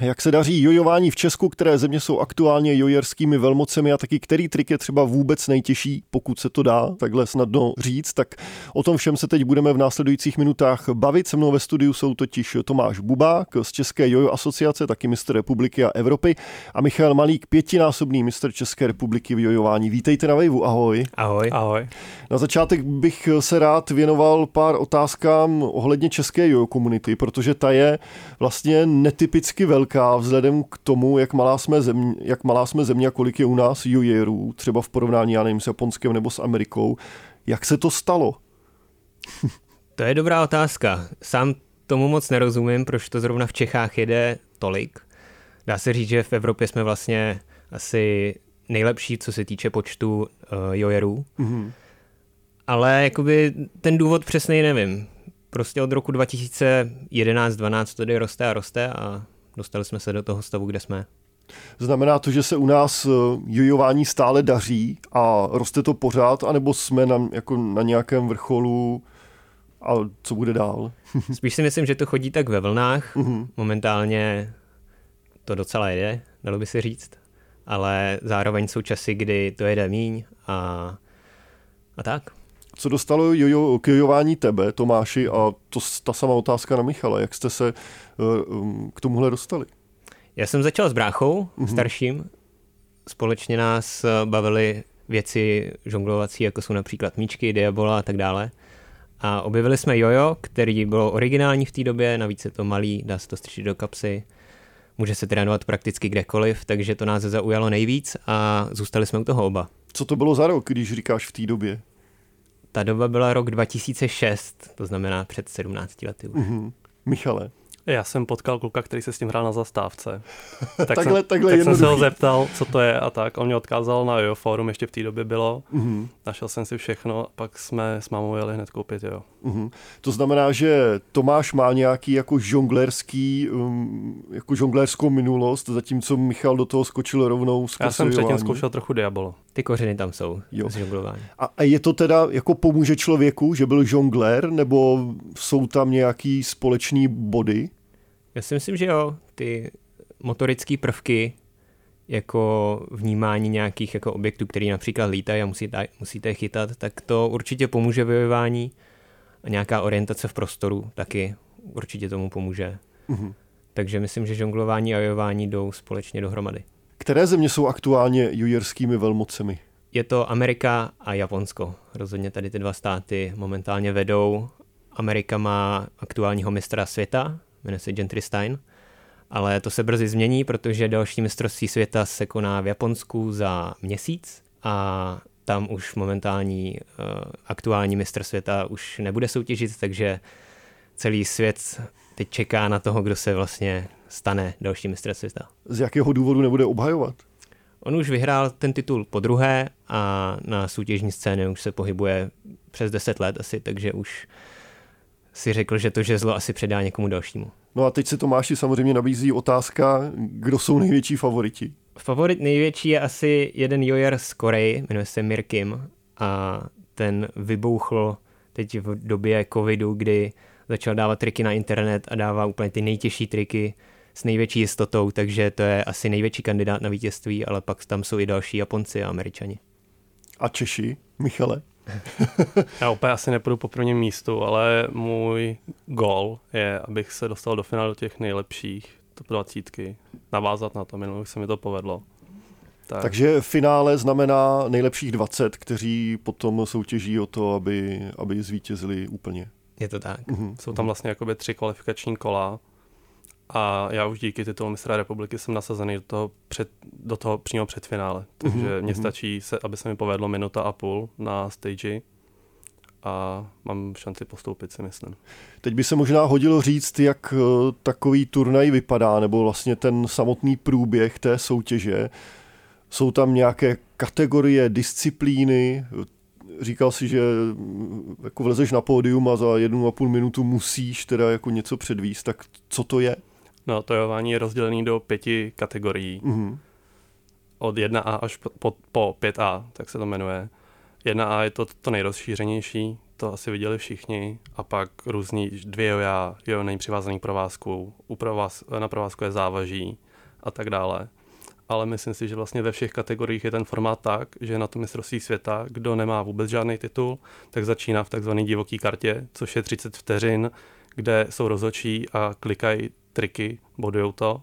Jak se daří jojování v Česku, které země jsou aktuálně jojerskými velmocemi a taky který trik je třeba vůbec nejtěžší, pokud se to dá takhle snadno říct, tak o tom všem se teď budeme v následujících minutách bavit. Se mnou ve studiu jsou totiž Tomáš Bubák z České jojo asociace, taky mistr republiky a Evropy a Michal Malík, pětinásobný mistr České republiky v jojování. Vítejte na Vejvu, ahoj. Ahoj. Ahoj. Na začátek bych se rád věnoval pár otázkám ohledně české jojo komunity, protože ta je vlastně netypicky velká velká vzhledem k tomu, jak malá jsme země, jak malá jsme země a kolik je u nás jojerů, třeba v porovnání, já nevím, s Japonskem nebo s Amerikou. Jak se to stalo? to je dobrá otázka. Sám tomu moc nerozumím, proč to zrovna v Čechách jede tolik. Dá se říct, že v Evropě jsme vlastně asi nejlepší, co se týče počtu uh, jojerů. Mm-hmm. Ale jakoby ten důvod přesně nevím. Prostě od roku 2011-12 to jde roste a roste a dostali jsme se do toho stavu, kde jsme. Znamená to, že se u nás eh, jojování stále daří a roste to pořád, anebo jsme na, jako na nějakém vrcholu a co bude dál? Spíš si myslím, že to chodí tak ve vlnách. Uh-huh. Momentálně to docela jede, dalo by se říct. Ale zároveň jsou časy, kdy to jede míň a, a tak. Co dostalo jojo, k jojování tebe, Tomáši, a to ta sama otázka na Michala, jak jste se uh, k tomuhle dostali? Já jsem začal s bráchou, uh-huh. starším. Společně nás eh, bavily věci žonglovací, jako jsou například míčky, diabola a tak dále. A objevili jsme jojo, který bylo originální v té době, navíc je to malý, dá se to strčit do kapsy. Může se trénovat prakticky kdekoliv, takže to nás zaujalo nejvíc a zůstali jsme u toho oba. Co to bylo za rok, když říkáš v té době? Ta doba byla rok 2006, to znamená před 17 lety. Mm-hmm. Michale. Já jsem potkal kluka, který se s tím hrál na zastávce. Tak takhle, jsem, takhle tak jsem se ho zeptal, co to je a tak. On mě odkázal na Jo Forum, ještě v té době bylo. Mm-hmm. Našel jsem si všechno, pak jsme s mámou jeli hned koupit Jo. Mm-hmm. To znamená, že Tomáš má nějaký jako žonglerský, um, jako žonglerskou minulost, zatímco Michal do toho skočil rovnou Já jsem předtím zkoušel trochu Diabolo. Ty kořeny tam jsou jo. z žonglování. A, a je to teda, jako pomůže člověku, že byl žongler, nebo jsou tam nějaký společný body? Já si myslím, že jo. Ty motorické prvky, jako vnímání nějakých jako objektů, který například lítají a musíte, musíte je chytat, tak to určitě pomůže vyjevování a nějaká orientace v prostoru taky určitě tomu pomůže. Mm-hmm. Takže myslím, že žonglování a jojování jdou společně dohromady. Které země jsou aktuálně jujerskými velmocemi? Je to Amerika a Japonsko. Rozhodně tady ty dva státy momentálně vedou. Amerika má aktuálního mistra světa, jmenuje se Gentry Stein, ale to se brzy změní, protože další mistrovství světa se koná v Japonsku za měsíc a tam už momentální uh, aktuální mistr světa už nebude soutěžit, takže celý svět teď čeká na toho, kdo se vlastně stane další mistr světa. Z jakého důvodu nebude obhajovat? On už vyhrál ten titul po druhé a na soutěžní scéně už se pohybuje přes 10 let asi, takže už si řekl, že to žezlo asi předá někomu dalšímu. No a teď se Tomáši samozřejmě nabízí otázka, kdo jsou největší favoriti. Favorit největší je asi jeden jojer z Koreji, jmenuje se Mir Kim a ten vybouchl teď v době covidu, kdy začal dávat triky na internet a dává úplně ty nejtěžší triky s největší jistotou, takže to je asi největší kandidát na vítězství, ale pak tam jsou i další Japonci a Američani. A Češi, Michale? Já úplně asi nepůjdu po prvním místu, ale můj gol je, abych se dostal do finále těch nejlepších top 20. Navázat na to, minulý se mi to povedlo. Tak. Takže finále znamená nejlepších 20, kteří potom soutěží o to, aby, aby zvítězili úplně. Je to tak. Mm-hmm. Jsou tam vlastně jakoby tři kvalifikační kola a já už díky titulu mistra republiky jsem nasazený do toho, před, do toho přímo před finále. Takže mm-hmm. mně stačí, se, aby se mi povedlo minuta a půl na stage a mám šanci postoupit, si myslím. Teď by se možná hodilo říct, jak eh, takový turnaj vypadá, nebo vlastně ten samotný průběh té soutěže. Jsou tam nějaké kategorie, disciplíny, říkal si, že jako vlezeš na pódium a za jednu a půl minutu musíš teda jako něco předvíst, tak co to je? No, to jování je rozdělený do pěti kategorií. Mm-hmm. Od 1A až po, po, po 5A, tak se to jmenuje. 1A je to, to nejrozšířenější, to asi viděli všichni, a pak různý dvě joja, jo, není přivázaný provázku, u provaz, na provázku je závaží a tak dále. Ale myslím si, že vlastně ve všech kategoriích je ten formát tak, že na tom mistrovství světa, kdo nemá vůbec žádný titul, tak začíná v takzvané divoké kartě, což je 30 vteřin, kde jsou rozhodčí a klikají triky, bodujou to.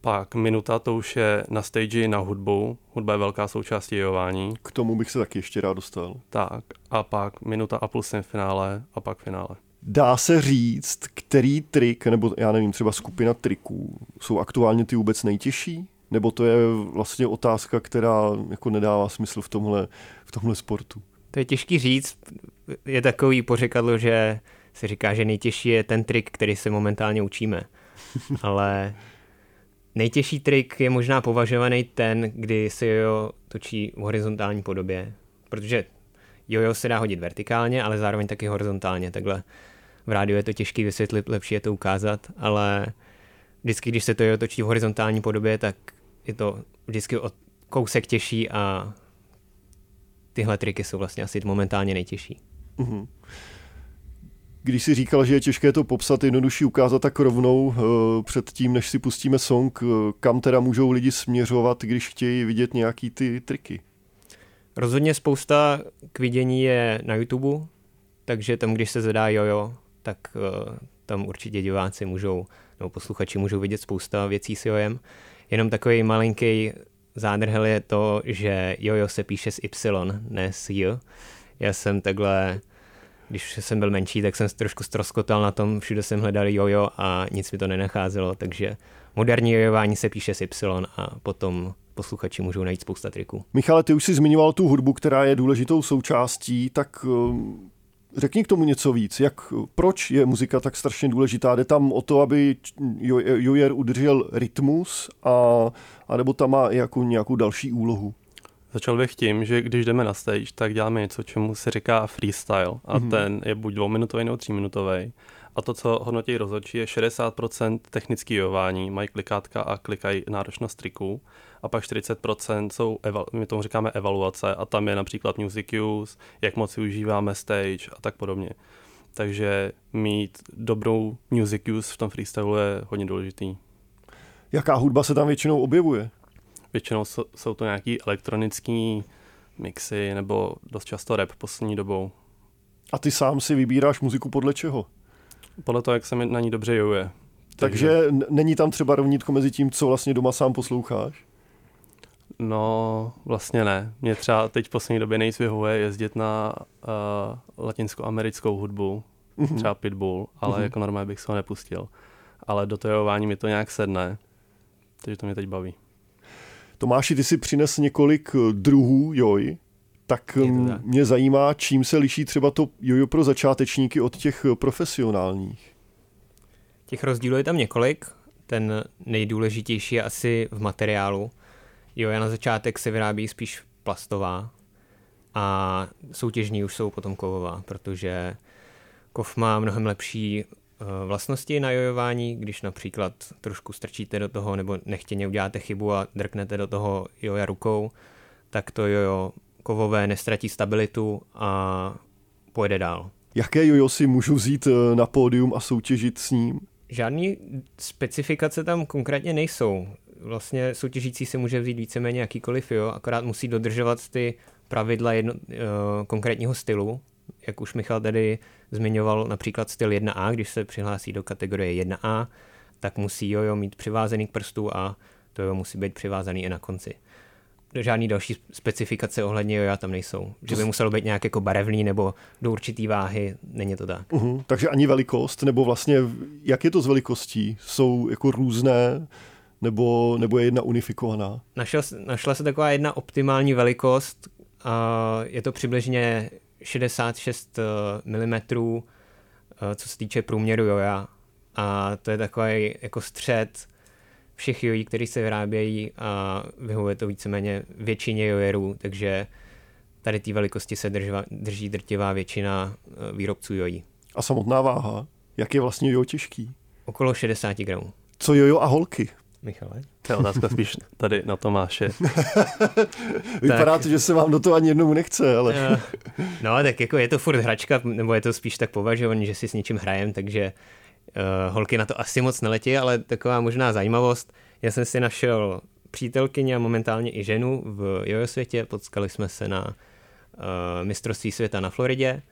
Pak minuta to už je na stage na hudbu. Hudba je velká součást jejování. K tomu bych se taky ještě rád dostal. Tak a pak minuta a půl finále a pak finále. Dá se říct, který trik, nebo já nevím, třeba skupina triků, jsou aktuálně ty vůbec nejtěžší? Nebo to je vlastně otázka, která jako nedává smysl v tomhle, v tomhle sportu? To je těžký říct. Je takový pořekadlo, že se říká, že nejtěžší je ten trik, který se momentálně učíme. Ale nejtěžší trik je možná považovaný ten, kdy se jojo točí v horizontální podobě. Protože jojo se dá hodit vertikálně, ale zároveň taky horizontálně. Takhle v rádiu je to těžké vysvětlit, lepší je to ukázat, ale vždycky, když se to jojo točí v horizontální podobě, tak je to vždycky o kousek těžší a tyhle triky jsou vlastně asi momentálně nejtěžší. Uh-huh. Když si říkal, že je těžké to popsat, jednodušší ukázat tak rovnou uh, před tím, než si pustíme song, uh, kam teda můžou lidi směřovat, když chtějí vidět nějaký ty triky? Rozhodně spousta k vidění je na YouTube, takže tam, když se zadá jojo, tak uh, tam určitě diváci můžou, nebo posluchači můžou vidět spousta věcí s jojem. Jenom takový malinký zádrhel je to, že jojo se píše s Y, ne s J. Já jsem takhle když jsem byl menší, tak jsem trošku stroskotal na tom, všude jsem hledal jojo a nic mi to nenacházelo, takže moderní jojování se píše s Y a potom posluchači můžou najít spousta triků. Michale, ty už jsi zmiňoval tu hudbu, která je důležitou součástí, tak um, řekni k tomu něco víc. Jak, proč je muzika tak strašně důležitá? Jde tam o to, aby jojer udržel rytmus a, a nebo tam má jako nějakou další úlohu? Začal bych tím, že když jdeme na stage, tak děláme něco, čemu se říká freestyle a mm-hmm. ten je buď dvouminutový nebo tříminutový. A to, co hodnotí rozhodčí, je 60% technický jování, mají klikátka a klikají náročnost triků a pak 40% jsou, my tomu říkáme evaluace a tam je například music use, jak moc využíváme stage a tak podobně. Takže mít dobrou music use v tom freestylu je hodně důležitý. Jaká hudba se tam většinou objevuje? Většinou jsou to nějaký elektronický mixy nebo dost často rap poslední dobou. A ty sám si vybíráš muziku podle čeho? Podle toho, jak se mi na ní dobře juje. Takže, Takže není tam třeba rovnítko mezi tím, co vlastně doma sám posloucháš? No, vlastně ne. Mě třeba teď v poslední době nejvíc vyhovuje jezdit na uh, latinskoamerickou hudbu, mm-hmm. třeba Pitbull, ale mm-hmm. jako normálně bych se ho nepustil. Ale do tojování mi to nějak sedne, takže to mě teď baví. Tomáši, ty si přines několik eh, druhů joj, tak, tak mě zajímá, čím se liší třeba to jojo pro začátečníky od těch eh, profesionálních. Těch rozdílů je tam několik. Ten nejdůležitější je asi v materiálu. Joja na začátek se vyrábí spíš plastová a soutěžní už jsou potom kovová, protože kov má mnohem lepší Eh, vlastnosti na jojování, když například trošku strčíte do toho nebo nechtěně uděláte chybu a drknete do toho joja rukou, tak to jojo kovové nestratí stabilitu a pojede dál. Jaké jojo si můžu vzít eh, na pódium a soutěžit s ním? Žádný specifikace tam konkrétně nejsou. Vlastně soutěžící si může vzít víceméně jakýkoliv jo, akorát musí dodržovat ty pravidla jedno, uh, konkrétního stylu, jak už Michal tady zmiňoval například styl 1A, když se přihlásí do kategorie 1A, tak musí jojo mít přivázený k prstu a to jo musí být přivázaný i na konci. Žádný další specifikace ohledně joja tam nejsou. Že by muselo být nějak jako barevný nebo do určitý váhy, není to tak. Uh-huh. Takže ani velikost, nebo vlastně jak je to s velikostí? Jsou jako různé, nebo, nebo je jedna unifikovaná? Našel, našla se taková jedna optimální velikost, a je to přibližně 66 mm, eh, co se týče průměru joja. A to je takový jako střed všech jojí, které se vyrábějí a vyhovuje to víceméně většině jojerů, takže tady té velikosti se držva, drží drtivá většina eh, výrobců jojí. A samotná váha? Jak je vlastně jojo těžký? Okolo 60 gramů. Co jojo a holky? Michale? To je otázka spíš tady na Tomáše. Vypadá to, že se vám do toho ani jednomu nechce, ale... Eh, no, tak jako je to furt hračka, nebo je to spíš tak považovaný, že si s něčím hrajem, takže uh, holky na to asi moc neletí, ale taková možná zajímavost. Já jsem si našel přítelkyni a momentálně i ženu v jojo světě, potkali jsme se na uh, mistrovství světa na Floridě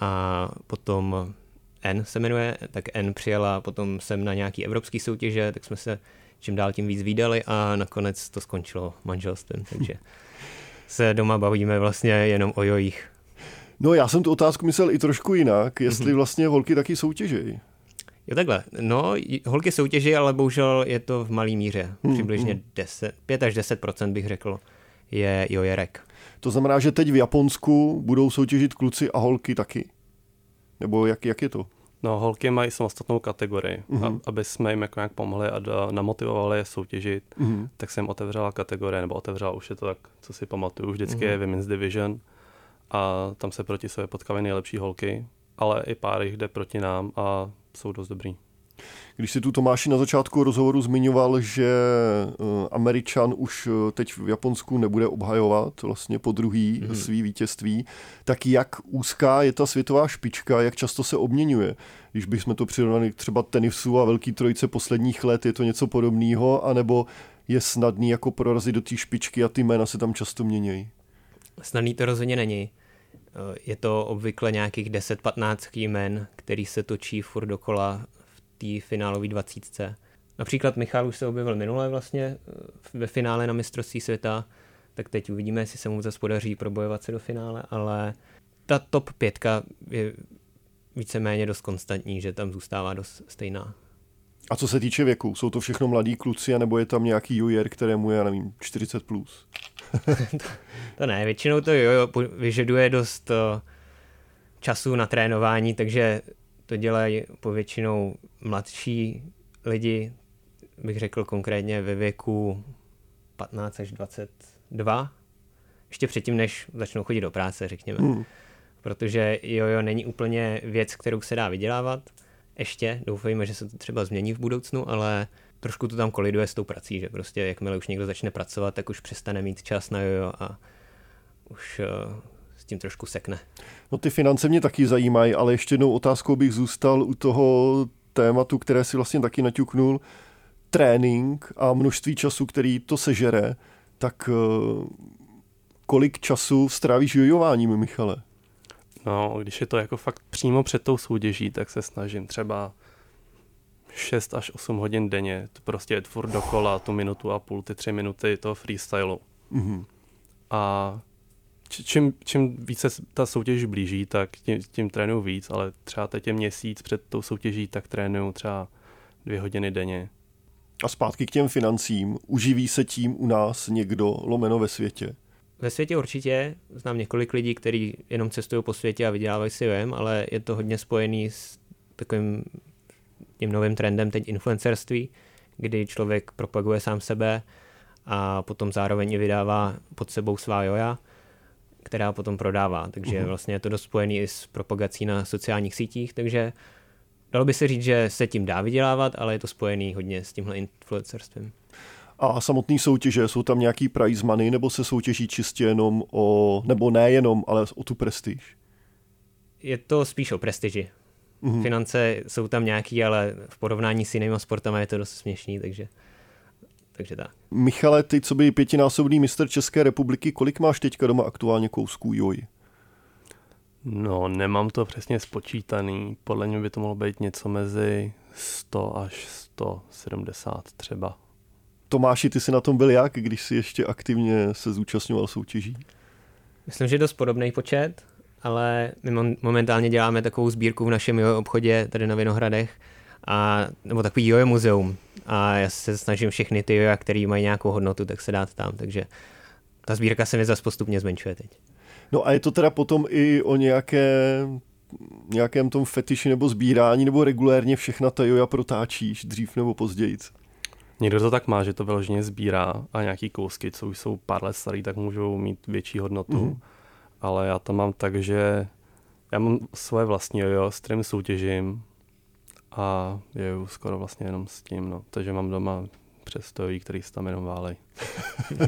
a potom N se jmenuje, tak N přijela potom sem na nějaký evropský soutěže, tak jsme se čím dál tím víc výdali a nakonec to skončilo manželstvím, takže se doma bavíme vlastně jenom o jojích. No já jsem tu otázku myslel i trošku jinak, jestli mhm. vlastně holky taky soutěží. Jo takhle, no holky soutěží, ale bohužel je to v malý míře, hmm, přibližně hmm. 10, 5 až 10% bych řekl, je jojerek. To znamená, že teď v Japonsku budou soutěžit kluci a holky taky? Nebo jak, jak je to? No, holky mají samostatnou kategorii. Mm-hmm. A, aby jsme jim jako nějak pomohli a da, namotivovali je soutěžit, mm-hmm. tak jsem otevřela kategorie, nebo otevřela už je to tak, co si pamatuju, vždycky mm-hmm. je Women's Division a tam se proti sobě potkávají nejlepší holky, ale i pár jich jde proti nám a jsou dost dobrý. Když si tu Tomáši na začátku rozhovoru zmiňoval, že eh, Američan už eh, teď v Japonsku nebude obhajovat vlastně po druhý mm-hmm. svý vítězství, tak jak úzká je ta světová špička, jak často se obměňuje? Když bychom to přirovnali třeba tenisu a velký trojce posledních let, je to něco podobného, anebo je snadný jako prorazit do té špičky a ty jména se tam často měnějí? Snadný to rozhodně není. Eh, je to obvykle nějakých 10-15 jmen, který se točí furt dokola té finálové dvacítce. Například Michal už se objevil minule vlastně eh, ve finále na mistrovství světa, tak teď uvidíme, jestli se mu zase podaří probojovat se do finále, ale ta top pětka je víceméně dost konstantní, že tam zůstává dost stejná. A co se týče věku, jsou to všechno mladí kluci, nebo je tam nějaký jojer, kterému je, já nevím, 40 plus? to, to ne, většinou to jojo vyžaduje dost eh, času na trénování, takže to dělají povětšinou mladší lidi, bych řekl konkrétně ve věku 15 až 22, ještě předtím, než začnou chodit do práce, řekněme. Hmm. Protože jojo není úplně věc, kterou se dá vydělávat. Ještě, doufejme, že se to třeba změní v budoucnu, ale trošku to tam koliduje s tou prací, že prostě jakmile už někdo začne pracovat, tak už přestane mít čas na jojo a už s tím trošku sekne. No ty finance mě taky zajímají, ale ještě jednou otázkou bych zůstal u toho tématu, které si vlastně taky naťuknul, trénink a množství času, který to sežere, tak eh, kolik času strávíš jojováním, Michale? No, když je to jako fakt přímo před tou soutěží, tak se snažím třeba 6 až 8 hodin denně. To prostě je furt dokola, tu minutu a půl, ty tři minuty toho freestylu. Mm-hmm. A čím, čím více ta soutěž blíží, tak tím, tím trénuju víc, ale třeba teď je měsíc před tou soutěží, tak trénuju třeba dvě hodiny denně. A zpátky k těm financím. Uživí se tím u nás někdo lomeno ve světě? Ve světě určitě. Znám několik lidí, kteří jenom cestují po světě a vydělávají si vem, ale je to hodně spojený s takovým tím novým trendem teď influencerství, kdy člověk propaguje sám sebe a potom zároveň i vydává pod sebou svá joja která potom prodává. Takže uh-huh. vlastně je to dost spojený i s propagací na sociálních sítích, takže dalo by se říct, že se tím dá vydělávat, ale je to spojený hodně s tímhle influencerstvím. A samotný soutěže, jsou tam nějaký prize money, nebo se soutěží čistě jenom o, nebo nejenom, ale o tu prestiž? Je to spíš o prestiži. Uh-huh. Finance jsou tam nějaký, ale v porovnání s jinými sportama je to dost směšný, takže takže tak. Michale, ty co by pětinásobný mistr České republiky, kolik máš teďka doma aktuálně kousků joj? No, nemám to přesně spočítaný. Podle mě by to mohlo být něco mezi 100 až 170 třeba. Tomáši, ty jsi na tom byl jak, když jsi ještě aktivně se zúčastňoval soutěží? Myslím, že dost podobný počet, ale my momentálně děláme takovou sbírku v našem obchodě tady na Vinohradech, a, nebo takový jojo muzeum. A já se snažím všechny ty joja, které mají nějakou hodnotu, tak se dát tam. Takže ta sbírka se mi zase postupně zmenšuje teď. No a je to teda potom i o nějaké, nějakém tom fetiši nebo sbírání, nebo regulérně všechna ta joja protáčíš dřív nebo později? Někdo to tak má, že to vyloženě sbírá a nějaký kousky, co už jsou pár let starý, tak můžou mít větší hodnotu. Mm. Ale já to mám tak, že já mám svoje vlastní jojo, s kterým soutěžím a jeju skoro vlastně jenom s tím, no. Takže mám doma přestojí, který se tam jenom válej.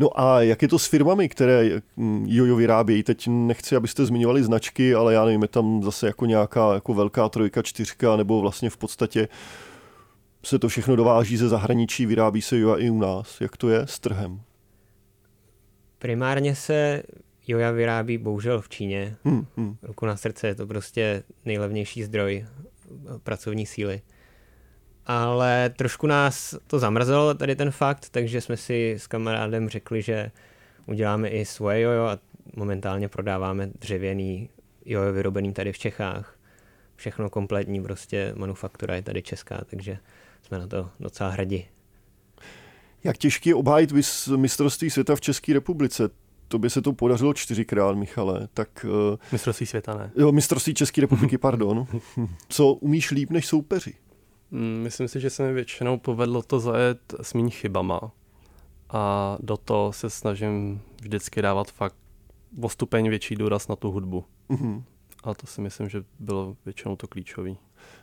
No a jak je to s firmami, které mm, jojo vyrábějí? Teď nechci, abyste zmiňovali značky, ale já nevím, je tam zase jako nějaká jako velká trojka, čtyřka, nebo vlastně v podstatě se to všechno dováží ze zahraničí, vyrábí se joja i u nás. Jak to je s trhem? Primárně se joja vyrábí bohužel v Číně. Hmm, hmm. Ruku na srdce je to prostě nejlevnější zdroj pracovní síly. Ale trošku nás to zamrzelo, tady ten fakt, takže jsme si s kamarádem řekli, že uděláme i svoje jojo a momentálně prodáváme dřevěný jojo vyrobený tady v Čechách. Všechno kompletní, prostě manufaktura je tady česká, takže jsme na to docela hrdí. Jak těžké je obhájit mistrovství světa v České republice? To by se to podařilo čtyřikrát, Michale. Tak, uh, mistrovství světa ne. Jo, mistrovství České republiky, pardon. Co umíš líp než soupeři? Mm, myslím si, že se mi většinou povedlo to zajet s méně chybama. A do toho se snažím vždycky dávat fakt o stupeň větší důraz na tu hudbu. Mm-hmm. A to si myslím, že bylo většinou to klíčové.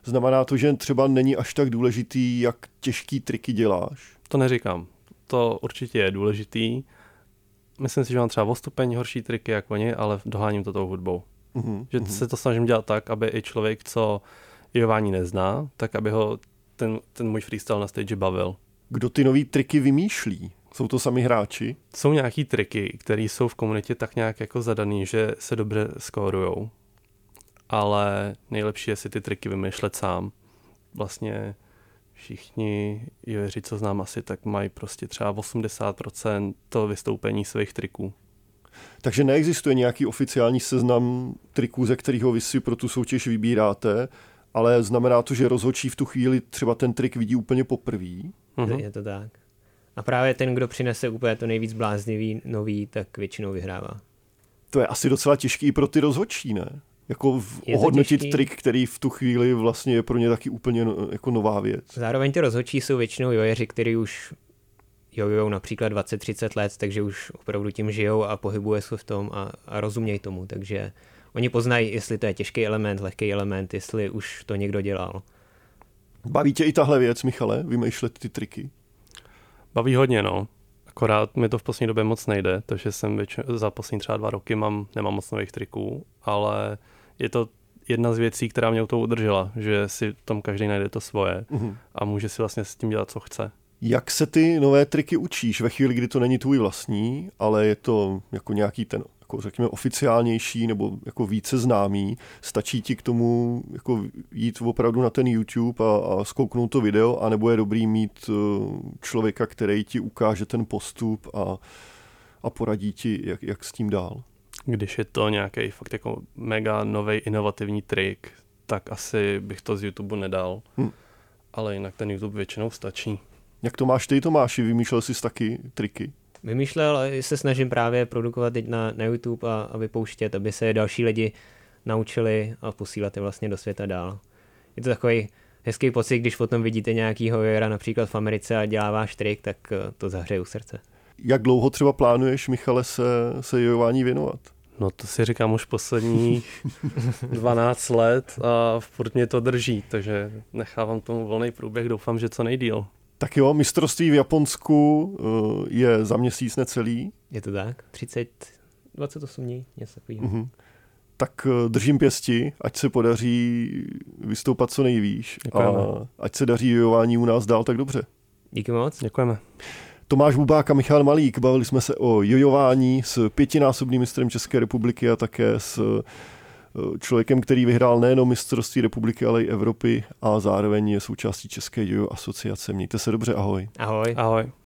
Znamená to, že třeba není až tak důležitý, jak těžký triky děláš? To neříkám. To určitě je důležitý. Myslím si, že mám třeba o stupeň horší triky jak oni, ale doháním to tou hudbou. Mm-hmm. Že se to snažím dělat tak, aby i člověk, co jování nezná, tak aby ho ten, ten můj freestyle na stage bavil. Kdo ty nový triky vymýšlí? Jsou to sami hráči? Jsou nějaký triky, které jsou v komunitě tak nějak jako zadaný, že se dobře skórujou ale nejlepší je si ty triky vymýšlet sám. Vlastně všichni jojeři, co znám asi, tak mají prostě třeba 80% to vystoupení svých triků. Takže neexistuje nějaký oficiální seznam triků, ze kterého vy si pro tu soutěž vybíráte, ale znamená to, že rozhodčí v tu chvíli třeba ten trik vidí úplně poprvé? Uh-huh. Je to tak. A právě ten, kdo přinese úplně to nejvíc bláznivý nový, tak většinou vyhrává. To je asi docela těžký pro ty rozhodčí, ne? Jako ohodnotit těžký. trik, který v tu chvíli vlastně je pro ně taky úplně no, jako nová věc. Zároveň ty rozhodčí jsou většinou jojeři, kteří už jojujou například 20-30 let, takže už opravdu tím žijou a pohybuje se v tom a, a rozumějí tomu, takže oni poznají, jestli to je těžký element, lehký element, jestli už to někdo dělal. Baví tě i tahle věc, Michale, vymýšlet ty triky? Baví hodně, no. Akorát mi to v poslední době moc nejde, takže jsem větši- za poslední třeba dva roky mám, nemám moc nových triků, ale je to jedna z věcí, která mě u toho udržela, že si tam každý najde to svoje mm-hmm. a může si vlastně s tím dělat, co chce. Jak se ty nové triky učíš ve chvíli, kdy to není tvůj vlastní, ale je to jako nějaký ten, jako řekněme, oficiálnější nebo jako více známý, stačí ti k tomu jako jít opravdu na ten YouTube a, a zkouknout to video, anebo je dobrý mít uh, člověka, který ti ukáže ten postup a, a poradí ti, jak, jak s tím dál? Když je to nějaký fakt jako mega nový inovativní trik, tak asi bych to z YouTube nedal. Hm. Ale jinak ten YouTube většinou stačí. Jak to máš ty, Tomáši? Vymýšlel jsi taky triky? Vymýšlel, ale se snažím právě produkovat teď na, na YouTube a, a vypouštět, aby se další lidi naučili a posílat je vlastně do světa dál. Je to takový hezký pocit, když potom vidíte nějakýho jera například v Americe a dělá váš trik, tak eh, to zahřeje u srdce. Jak dlouho třeba plánuješ, Michale, se, se jojování věnovat? No to si říkám už posledních 12 let a furt mě to drží, takže nechávám tomu volný průběh, doufám, že co nejdíl. Tak jo, mistrovství v Japonsku eh, je za měsíc necelý. Je to tak, 30, 28 dní, něco takového. Mm-hmm. Tak eh, držím pěsti, ať se podaří vystoupat co nejvíš Děkujeme. a ať se daří jojování u nás dál tak dobře. Díky moc. Děkujeme. Tomáš Bubák a Michal Malík. Bavili jsme se o jojování s pětinásobným mistrem České republiky a také s eh, člověkem, který vyhrál nejenom mistrovství republiky, ale i Evropy a zároveň je součástí České jojo asociace. Mějte se dobře, ahoj. Ahoj. Ahoj.